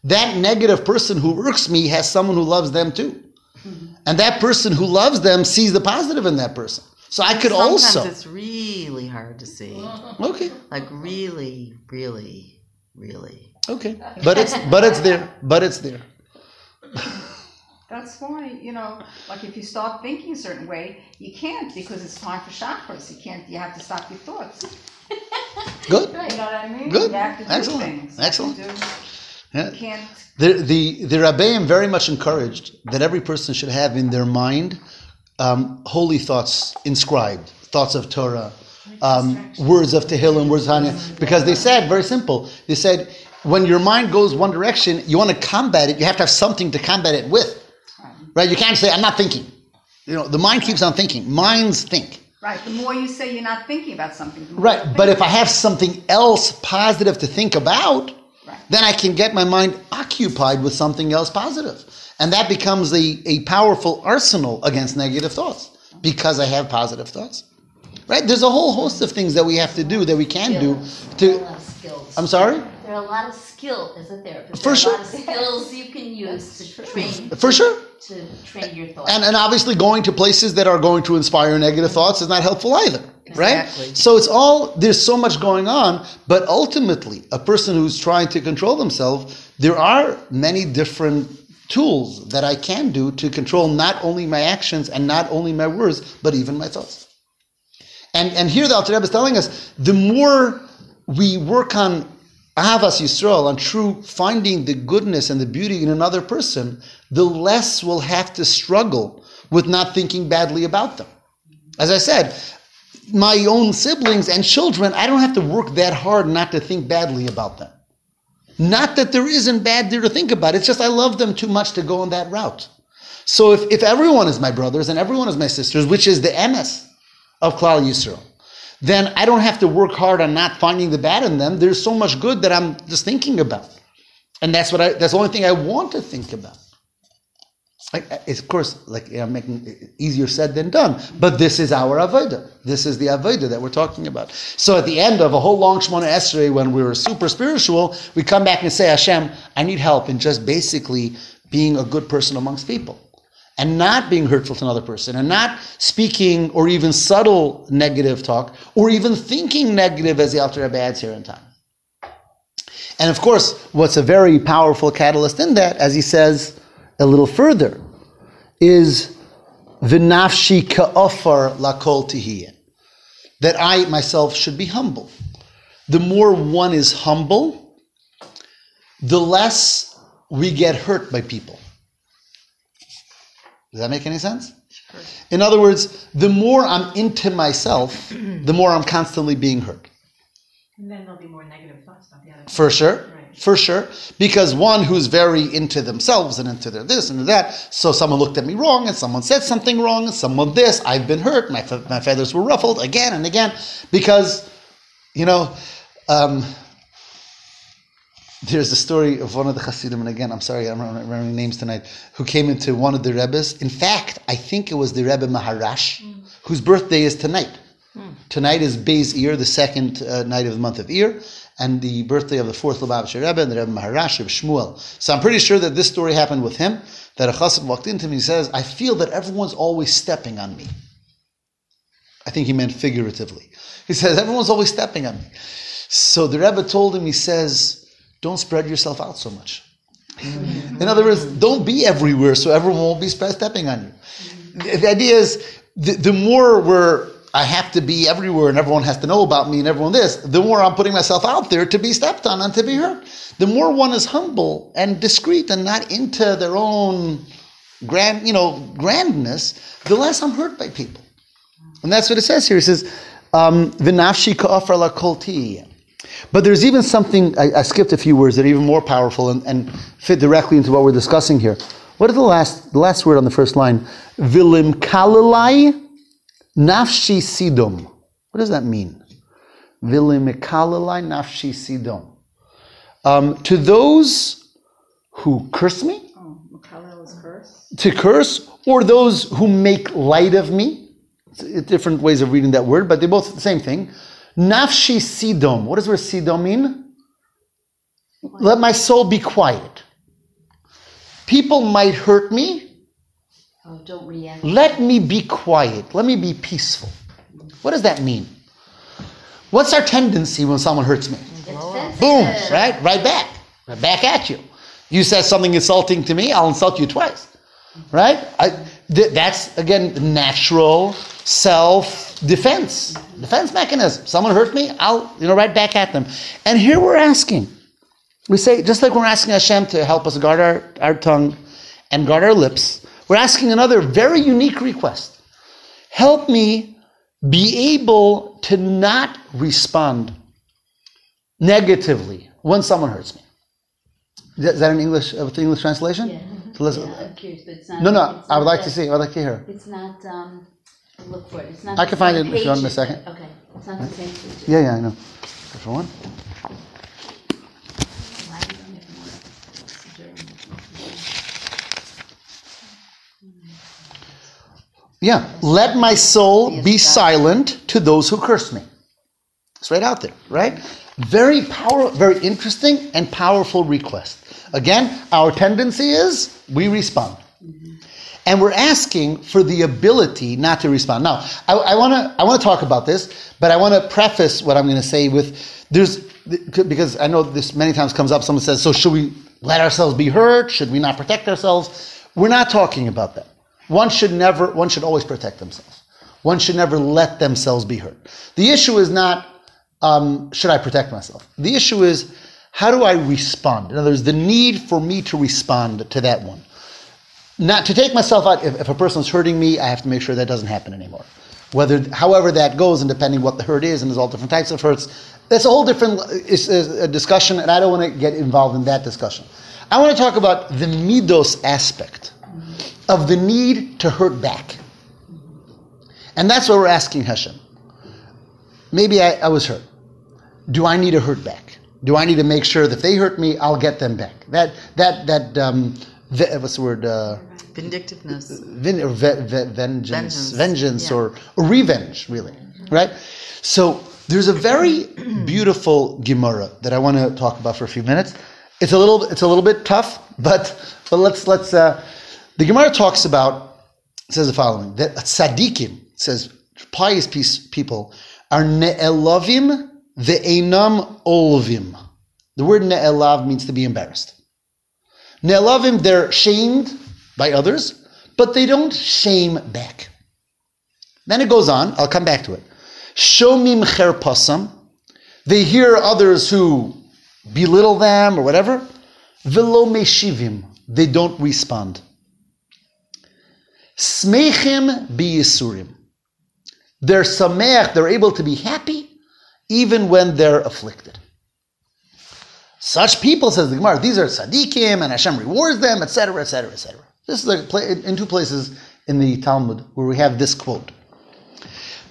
That negative person who irks me has someone who loves them too. And that person who loves them sees the positive in that person. So I could Sometimes also. Sometimes it's really hard to see. Okay. Like really, really, really. Okay. But it's but it's there. But it's there. That's why, you know, like if you start thinking a certain way, you can't because it's time for Shacharis. You can't, you have to stop your thoughts. Good. You know what I mean? Good. You have to do Excellent. things. Excellent. You, have to do- Yeah. The the the Rabbeim very much encouraged that every person should have in their mind um, holy thoughts inscribed, thoughts of Torah, um, words of Tehillim, words of Tanya, because they said very simple. They said when your mind goes one direction, you want to combat it. You have to have something to combat it with, right? You can't say I'm not thinking. You know, the mind keeps on thinking. Minds think. right, the more you say you're not thinking about something. the more Right, but if I have something else positive to think about. Then I can get my mind occupied with something else positive. And that becomes a, a powerful arsenal against negative thoughts because I have positive thoughts. Right? There's a whole host of things that we have to do that we can do There are a to. lot of skills. I'm sorry? There are a lot of skill as a therapist. For there are sure. a lot of skills you can use to train For sure. to train your thoughts. And, and obviously, going to places that are going to inspire negative thoughts is not helpful either, right? Exactly. So it's all there's so much going on, but ultimately, a person who's trying to control themselves, there are many different tools that I can do to control not only my actions and not only my words, but even my thoughts. And and here the Alter Rebbe is telling us the more we work on Ahavas Yisrael, on true finding the goodness and the beauty in another person, the less we'll have to struggle with not thinking badly about them. As I said, my own siblings and children, I don't have to work that hard not to think badly about them. Not that there isn't bad there to think about, it's just I love them too much to go on that route. So if, if everyone is my brothers and everyone is my sisters, which is the emes of Klal Yisrael, then I don't have to work hard on not finding the bad in them. There's so much good that I'm just thinking about. And that's what I that's the only thing I want to think about. Like, of course, like I'm making it easier said than done, but this is our avodah. This is the avodah that we're talking about. So at the end of a whole long Shemoneh Esray, when we were super spiritual, we come back and say, Hashem, I need help in just basically being a good person amongst people, and not being hurtful to another person, and not speaking or even subtle negative talk, or even thinking negative, as the Alter Rebbe adds here in time. And of course, what's a very powerful catalyst in that, as he says a little further, is v'nafshi ka'ofar lakol tihiyah. That I myself should be humble. The more one is humble, the less we get hurt by people. Does that make any sense? In other words, the more I'm into myself, the more I'm constantly being hurt. And then there'll be more negative thoughts about the other. For sure. Right. For sure. Because one who's very into themselves and into their this and that, so someone looked at me wrong and someone said something wrong and someone this, I've been hurt, my, fe- my feathers were ruffled again and again. Because, you know, um, there's a story of one of the Hasidim, and again, I'm sorry, I'm remembering names tonight, who came into one of the Rebbes. In fact, I think it was the Rebbe Maharash, whose birthday is tonight. Tonight is Beis Iyar, the second uh, night of the month of Iyar, and the birthday of the fourth Lubavitcher Rebbe, and the Rebbe Maharash of Shmuel. So I'm pretty sure that this story happened with him, that a chassid walked into him and says, I feel that everyone's always stepping on me. I think he meant figuratively. He says, everyone's always stepping on me. So the Rebbe told him, he says, don't spread yourself out so much. In other words, don't be everywhere so everyone won't be stepping on you. The, idea is, the, the more we're, I have to be everywhere and everyone has to know about me and everyone this, the more I'm putting myself out there to be stepped on and to be hurt. The more one is humble and discreet and not into their own grand, you know, grandness, the less I'm hurt by people. And that's what it says here. It says, um, "V'nafshi ka'afar lakol tiyeh." But there's even something, I, I skipped a few words that are even more powerful and, and fit directly into what we're discussing here. What is the last, the last word on the first line? Vilim kalalai nafshi sidom. What does that mean? Vilim kalalai nafshi sidom. Um, to those who curse me, Oh, cursed. to curse, or those who make light of me. It's different ways of reading that word, but they're both the same thing. Nafshi sidom. What does the sidom mean? Let my soul be quiet. People might hurt me. oh, don't react. Let me be quiet. Let me be peaceful. What does that mean? What's our tendency when someone hurts me? Boom, right? Right back. Right back at you. You said something insulting to me, I'll insult you twice. Right? I, th- that's, again, natural self defense. Defense mechanism. Someone hurt me, I'll, you know, right back at them. And here we're asking. We say, just like we're asking Hashem to help us guard our, our tongue and guard our lips, we're asking another very unique request. Help me be able to not respond negatively when someone hurts me. Is that an English, uh, the English translation? Yeah. To listen- Yeah, I'm curious, but it's not. No, no, I would like to see, I would like to hear. It's not, um, look for it, it's not. I can find it if you want in a second. that- Okay, it's not the same. Yeah, yeah, I know. For one. Why do you have more? It's a German. Yeah. Let my soul be silent to those who curse me. It's right out there, right? Very power, very interesting and powerful request. Again, our tendency is we respond. And we're asking for the ability not to respond. Now, I want to I want to talk about this, but I want to preface what I'm going to say with there's because I know this many times comes up. Someone says, "So should we let ourselves be hurt? Should we not protect ourselves?" We're not talking about that. One should never. One should always protect themselves. One should never let themselves be hurt. The issue is not um, should I protect myself. The issue is how do I respond. In other words, the need for me to respond to that one. Not to take myself out if, if a person's hurting me i have to make sure that doesn't happen anymore. Whether however that goes and depending what the hurt is and there's all different types of hurts that's a whole different discussion and i don't want to get involved in that discussion. I want to talk about the midos aspect of the need to hurt back. And that's what we're asking hashem. Maybe I, I was hurt. Do i need to hurt back do i need to make sure that if they hurt me i'll get them back that that that um, ve- what's the word uh, Vindictiveness. Vin, or ve, ve, vengeance, Vengeance, vengeance, yeah. or, or revenge, really, right? So there's a very beautiful Gemara that I want to talk about for a few minutes. It's a little, it's a little bit tough, but but let's let's. Uh, the Gemara talks about says the following that tzaddikim says pious peace, people are ne'elavim ve'enam olvim. The word ne'elav means to be embarrassed. Ne'elavim, they're shamed by others, but they don't shame back. Then it goes on, I'll come back to it. Shomim cherpasam, they hear others who belittle them or whatever. Velo meshivim, they don't respond. Smechim biyisurim, they're sameach, they're able to be happy even when they're afflicted. Such people, says the Gemara, these are tzaddikim, and Hashem rewards them, etc., etc., etc. This is in two places in the Talmud where we have this quote.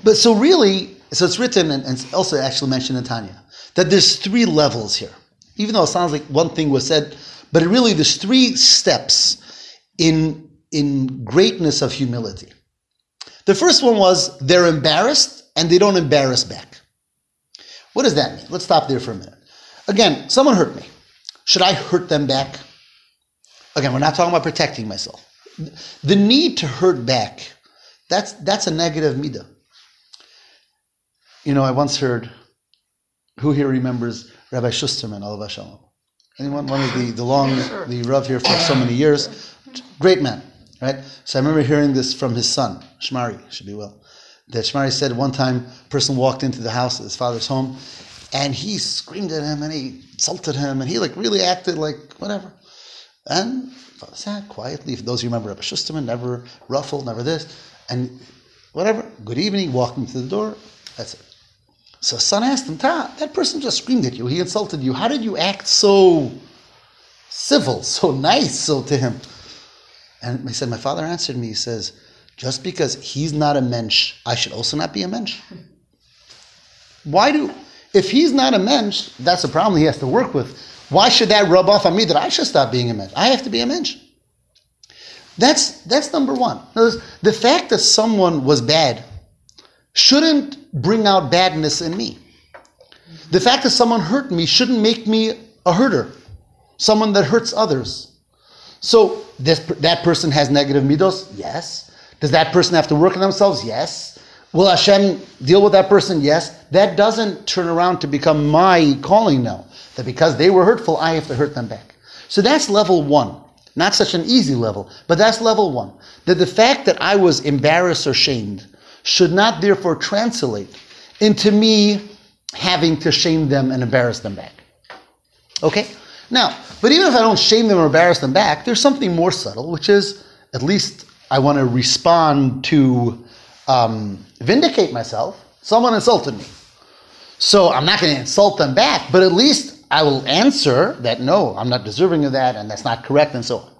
But so really, so it's written and, it's also actually mentioned in Tanya that there's three levels here. Even though it sounds like one thing was said, but really there's three steps in in greatness of humility. The first one was they're embarrassed and they don't embarrass back. What does that mean? Let's stop there for a minute. Again, someone hurt me. Should I hurt them back? Again, we're not talking about protecting myself. The need to hurt back, that's that's a negative midah. You know, I once heard, who here remembers Rabbi Shusterman, Alav Shalom? Anyone? One of the, the long, the Rav here for so many years. Great man, right? So I remember hearing this from his son, Shmari, should be well. That Shmari said one time, a person walked into the house, at his father's home, and he screamed at him and he insulted him and he like really acted like whatever. And sat quietly. For those who remember Rabbi Schusterman, never ruffled, never this, and whatever. Good evening. walking to the door. That's it. So son asked him, Ta, that person just screamed at you. He insulted you. How did you act so civil, so nice, so to him? And he said, my father answered me. He says, just because he's not a mensch, I should also not be a mensch. Why do, if he's not a mensch, that's a problem he has to work with. Why should that rub off on me that I should stop being a mensch? I have to be a mensch. That's, that's number one. Words, The fact that someone was bad shouldn't bring out badness in me. The fact that someone hurt me shouldn't make me a hurter, someone that hurts others. So this, that person has negative midos? Yes. Does that person have to work on themselves? Yes. Will Hashem deal with that person? Yes. That doesn't turn around to become my calling now. That because they were hurtful, I have to hurt them back. So that's level one. Not such an easy level, but that's level one. That the fact that I was embarrassed or shamed should not therefore translate into me having to shame them and embarrass them back. Okay? Now, but even if I don't shame them or embarrass them back, there's something more subtle, which is at least I want to respond to um, vindicate myself. Someone insulted me. So I'm not going to insult them back, but at least I will answer that no, I'm not deserving of that, and that's not correct, and so on.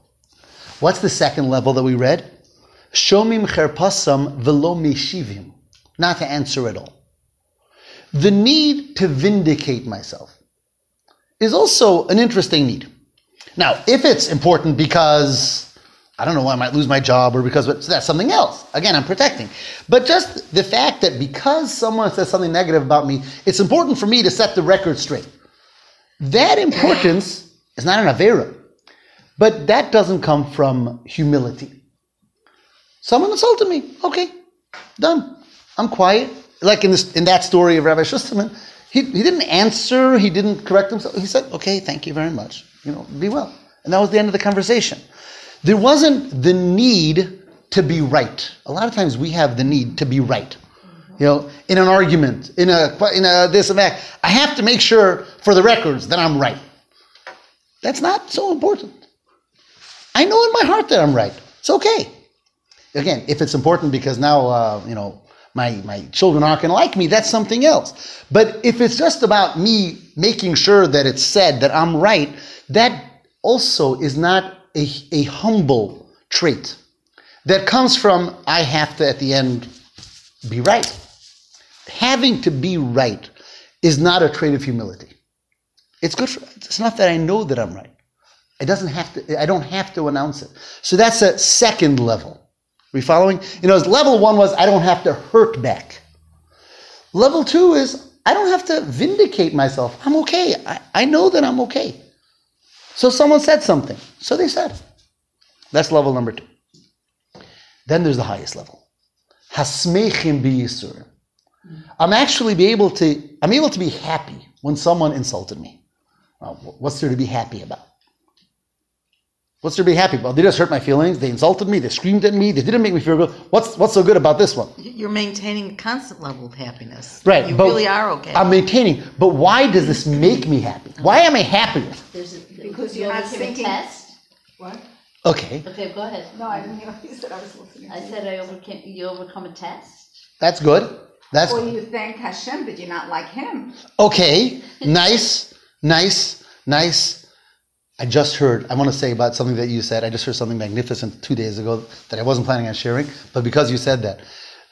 What's the second level that we read? Shomim cherpasam velo meshivim. Not to answer at all. The need to vindicate myself is also an interesting need. Now, if it's important because I don't know, why I might lose my job or because so that's something else. Again, I'm protecting. But just the fact that because someone says something negative about me, it's important for me to set the record straight. That importance is not an Avera, but that doesn't come from humility. Someone insulted me. Okay, done. I'm quiet. Like in this in that story of Rabbi Schusterman, he, he didn't answer, he didn't correct himself. He said, Okay, thank you very much. You know, be well. And that was the end of the conversation. There wasn't the need to be right. A lot of times we have the need to be right. You know, in an argument, in a in a this and that, I have to make sure for the records that I'm right. That's not so important. I know in my heart that I'm right. It's okay. Again, if it's important because now uh, you know my my children aren't going to like me, that's something else. But if it's just about me making sure that it's said that I'm right, that also is not a, a humble trait that comes from I have to at the end be right. Having to be right is not a trait of humility. It's good for it's not that I know that I'm right. It doesn't have to I don't have to announce it. So that's a second level. Are we following? You know, as level one was I don't have to hurt back. Level two is I don't have to vindicate myself. I'm okay. I, I know that I'm okay. So someone said something. So they said. That's level number two. Then there's the highest level. Hasmechim biyisurim. I'm actually be able to, I'm able to be happy when someone insulted me. What's there to be happy about? What's there to be happy about? They just hurt my feelings. They insulted me. They screamed at me. They didn't make me feel good. What's what's so good about this one? You're maintaining a constant level of happiness. Right. You but really are okay. I'm maintaining. But why does this make me happy? Why am I happier? There's a, Because you you're not overcame a thinking- test. What? Okay, Okay, go ahead. No, I didn't hear what you said. I was listening. I said I overcame. You overcome a test. that's good. That's Or you thanked Hashem, but you're not like him. Okay, nice, nice, nice. I just heard, I want to say about something that you said. I just heard something magnificent two days ago that I wasn't planning on sharing, but because you said that,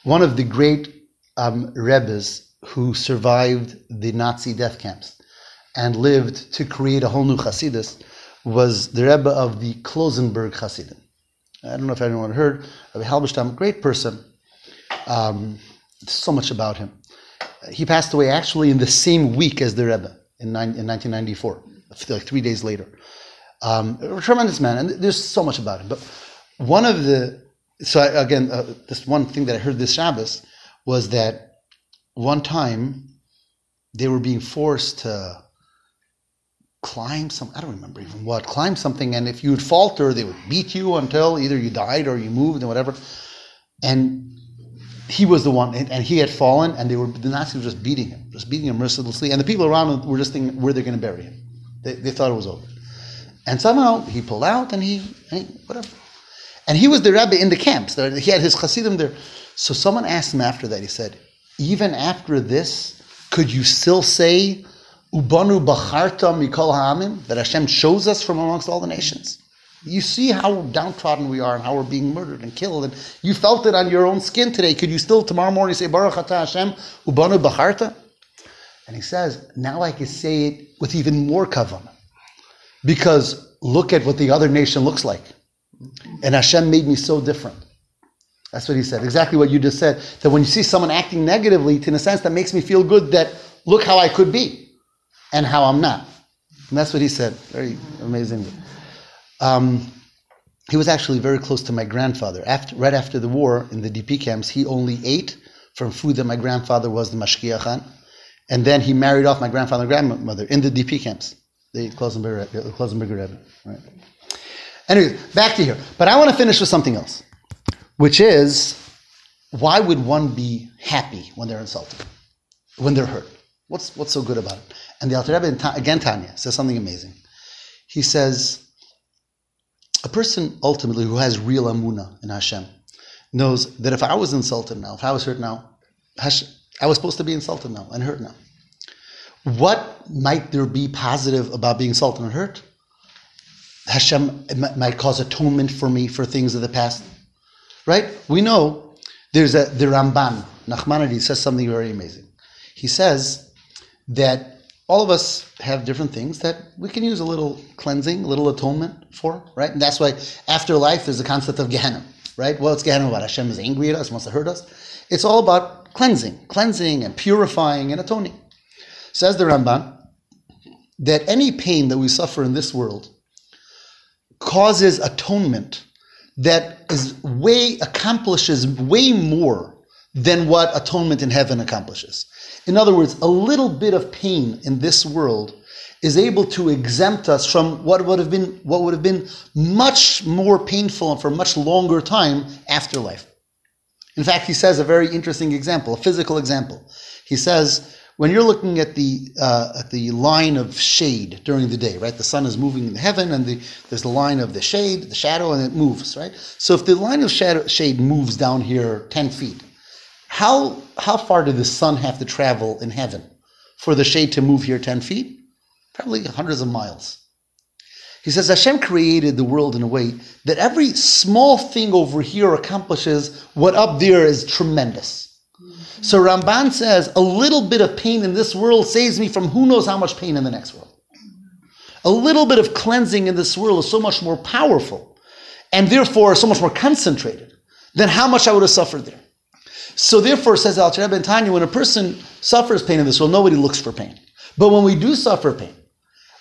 one of the great um, Rebbes who survived the Nazi death camps and lived to create a whole new Hasidus was the Rebbe of the Klausenburg Hasidim. I don't know if anyone heard, of Halberstam, great person. Um, so much about him. He passed away actually in the same week as the Rebbe in, in 1994, like three days later. Um, a tremendous man, and there's so much about him. But one of the so I, again, uh, this one thing that I heard this Shabbos was that one time they were being forced to climb some I don't remember even what climb something, and if you would falter, they would beat you until either you died or you moved and whatever. And he was the one, and, and he had fallen, and they were the Nazis were just beating him, just beating him mercilessly, and the people around him were just thinking where they're going to bury him. They, they thought it was over, and somehow he pulled out, and he, and he whatever, and he was the rabbi in the camps. He had his chassidim there. So someone asked him after that. He said, "Even after this, could you still say?" Ubanu bacharta mikol ha'amim, that Hashem chose us from amongst all the nations. You see how downtrodden we are and how we're being murdered and killed, and you felt it on your own skin today. Could you still tomorrow morning say Baruch Atah Hashem Ubanu bacharta? And he says, now I can say it with even more kavanah, because look at what the other nation looks like, and Hashem made me so different. That's what he said. Exactly what you just said. That when you see someone acting negatively, in a sense, that makes me feel good. That look how I could be and how I'm not. And that's what he said. Very amazing. Um, he was actually very close to my grandfather. After, right after the war in the DP camps, he only ate from food that my grandfather was the mashgiach on. And then he married off my grandfather and grandmother in the DP camps, the Klausenburger, the Klausenburger Rebbe. Right? Anyway, back to here. But I want to finish with something else, which is why would one be happy when they're insulted, when they're hurt? What's, what's so good about it? And the Alter Rebbe, again, Tanya, says something amazing. He says, a person ultimately who has real amuna in Hashem knows that if I was insulted now, if I was hurt now, Hashem, I was supposed to be insulted now and hurt now. What might there be positive about being insulted and hurt? Hashem might cause atonement for me for things of the past. Right? We know there's a the Ramban, Nachmanides says something very amazing. He says that all of us have different things that we can use a little cleansing, a little atonement for, right? And that's why after life there's the concept of Gehenna, right? Well, it's Gehenna about Hashem is angry at us, wants to hurt us. It's all about cleansing, cleansing and purifying and atoning. Says the Ramban that any pain that we suffer in this world causes atonement that is way accomplishes way more than what atonement in heaven accomplishes. In other words, a little bit of pain in this world is able to exempt us from what would have been what would have been much more painful and for much longer time after life. In fact, he says a very interesting example, a physical example. He says when you're looking at the uh, at the line of shade during the day, right? The sun is moving in heaven, and the, there's the line of the shade, the shadow, and it moves, right? So if the line of shadow, shade moves down here ten feet, how how far did the sun have to travel in heaven for the shade to move here ten feet? Probably hundreds of miles. He says Hashem created the world in a way that every small thing over here accomplishes what up there is tremendous. So Ramban says a little bit of pain in this world saves me from who knows how much pain in the next world. A little bit of cleansing in this world is so much more powerful and therefore so much more concentrated than how much I would have suffered there. So therefore, says Al Rebbe and Tanya, when a person suffers pain in this world, nobody looks for pain. But when we do suffer pain,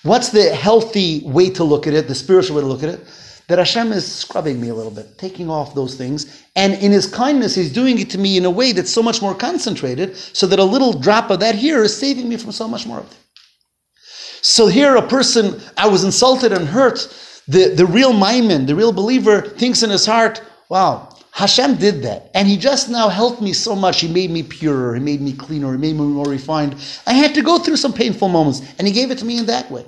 what's the healthy way to look at it, the spiritual way to look at it? That Hashem is scrubbing me a little bit, taking off those things. And in His kindness, He's doing it to me in a way that's so much more concentrated, so that a little drop of that here is saving me from so much more of it. So here, a person, I was insulted and hurt. The, the real ma'amin, the real believer, thinks in his heart, wow, Hashem did that. And He just now helped me so much. He made me purer, He made me cleaner, He made me more refined. I had to go through some painful moments, and He gave it to me in that way.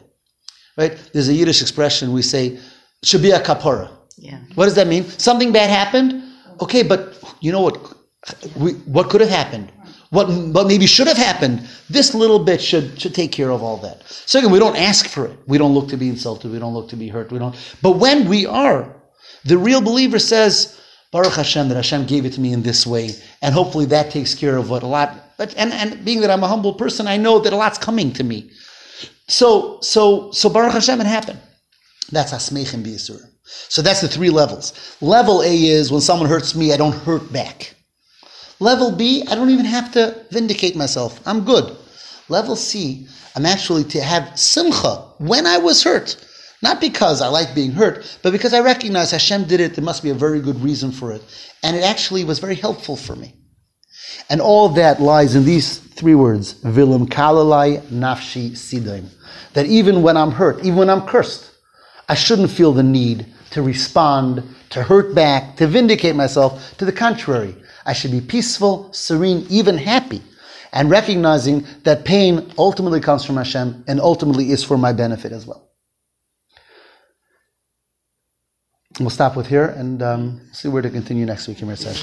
Right? There's a Yiddish expression we say, should be a kapara. Yeah. What does that mean? Something bad happened? Okay, but you know what? We, what could have happened? What, what maybe should have happened? This little bit should, should take care of all that. So again, we don't ask for it. We don't look to be insulted. We don't look to be hurt. We don't. But when we are, the real believer says, Baruch Hashem, that Hashem gave it to me in this way, and hopefully that takes care of what a lot. But and, and being that I'm a humble person, I know that a lot's coming to me. So so so Baruch Hashem, it happened. That's Asmechim B'Yisur. So that's the three levels. Level A is when someone hurts me, I don't hurt back. Level B, I don't even have to vindicate myself. I'm good. Level C, I'm actually to have simcha when I was hurt. Not because I like being hurt, but because I recognize Hashem did it, there must be a very good reason for it. And it actually was very helpful for me. And all that lies in these three words, Vilim kalalai nafshi sidom. That even when I'm hurt, even when I'm cursed, I shouldn't feel the need to respond, to hurt back, to vindicate myself. To the contrary, I should be peaceful, serene, even happy, and recognizing that pain ultimately comes from Hashem and ultimately is for my benefit as well. We'll stop with here and um, see where to continue next week in Hashem.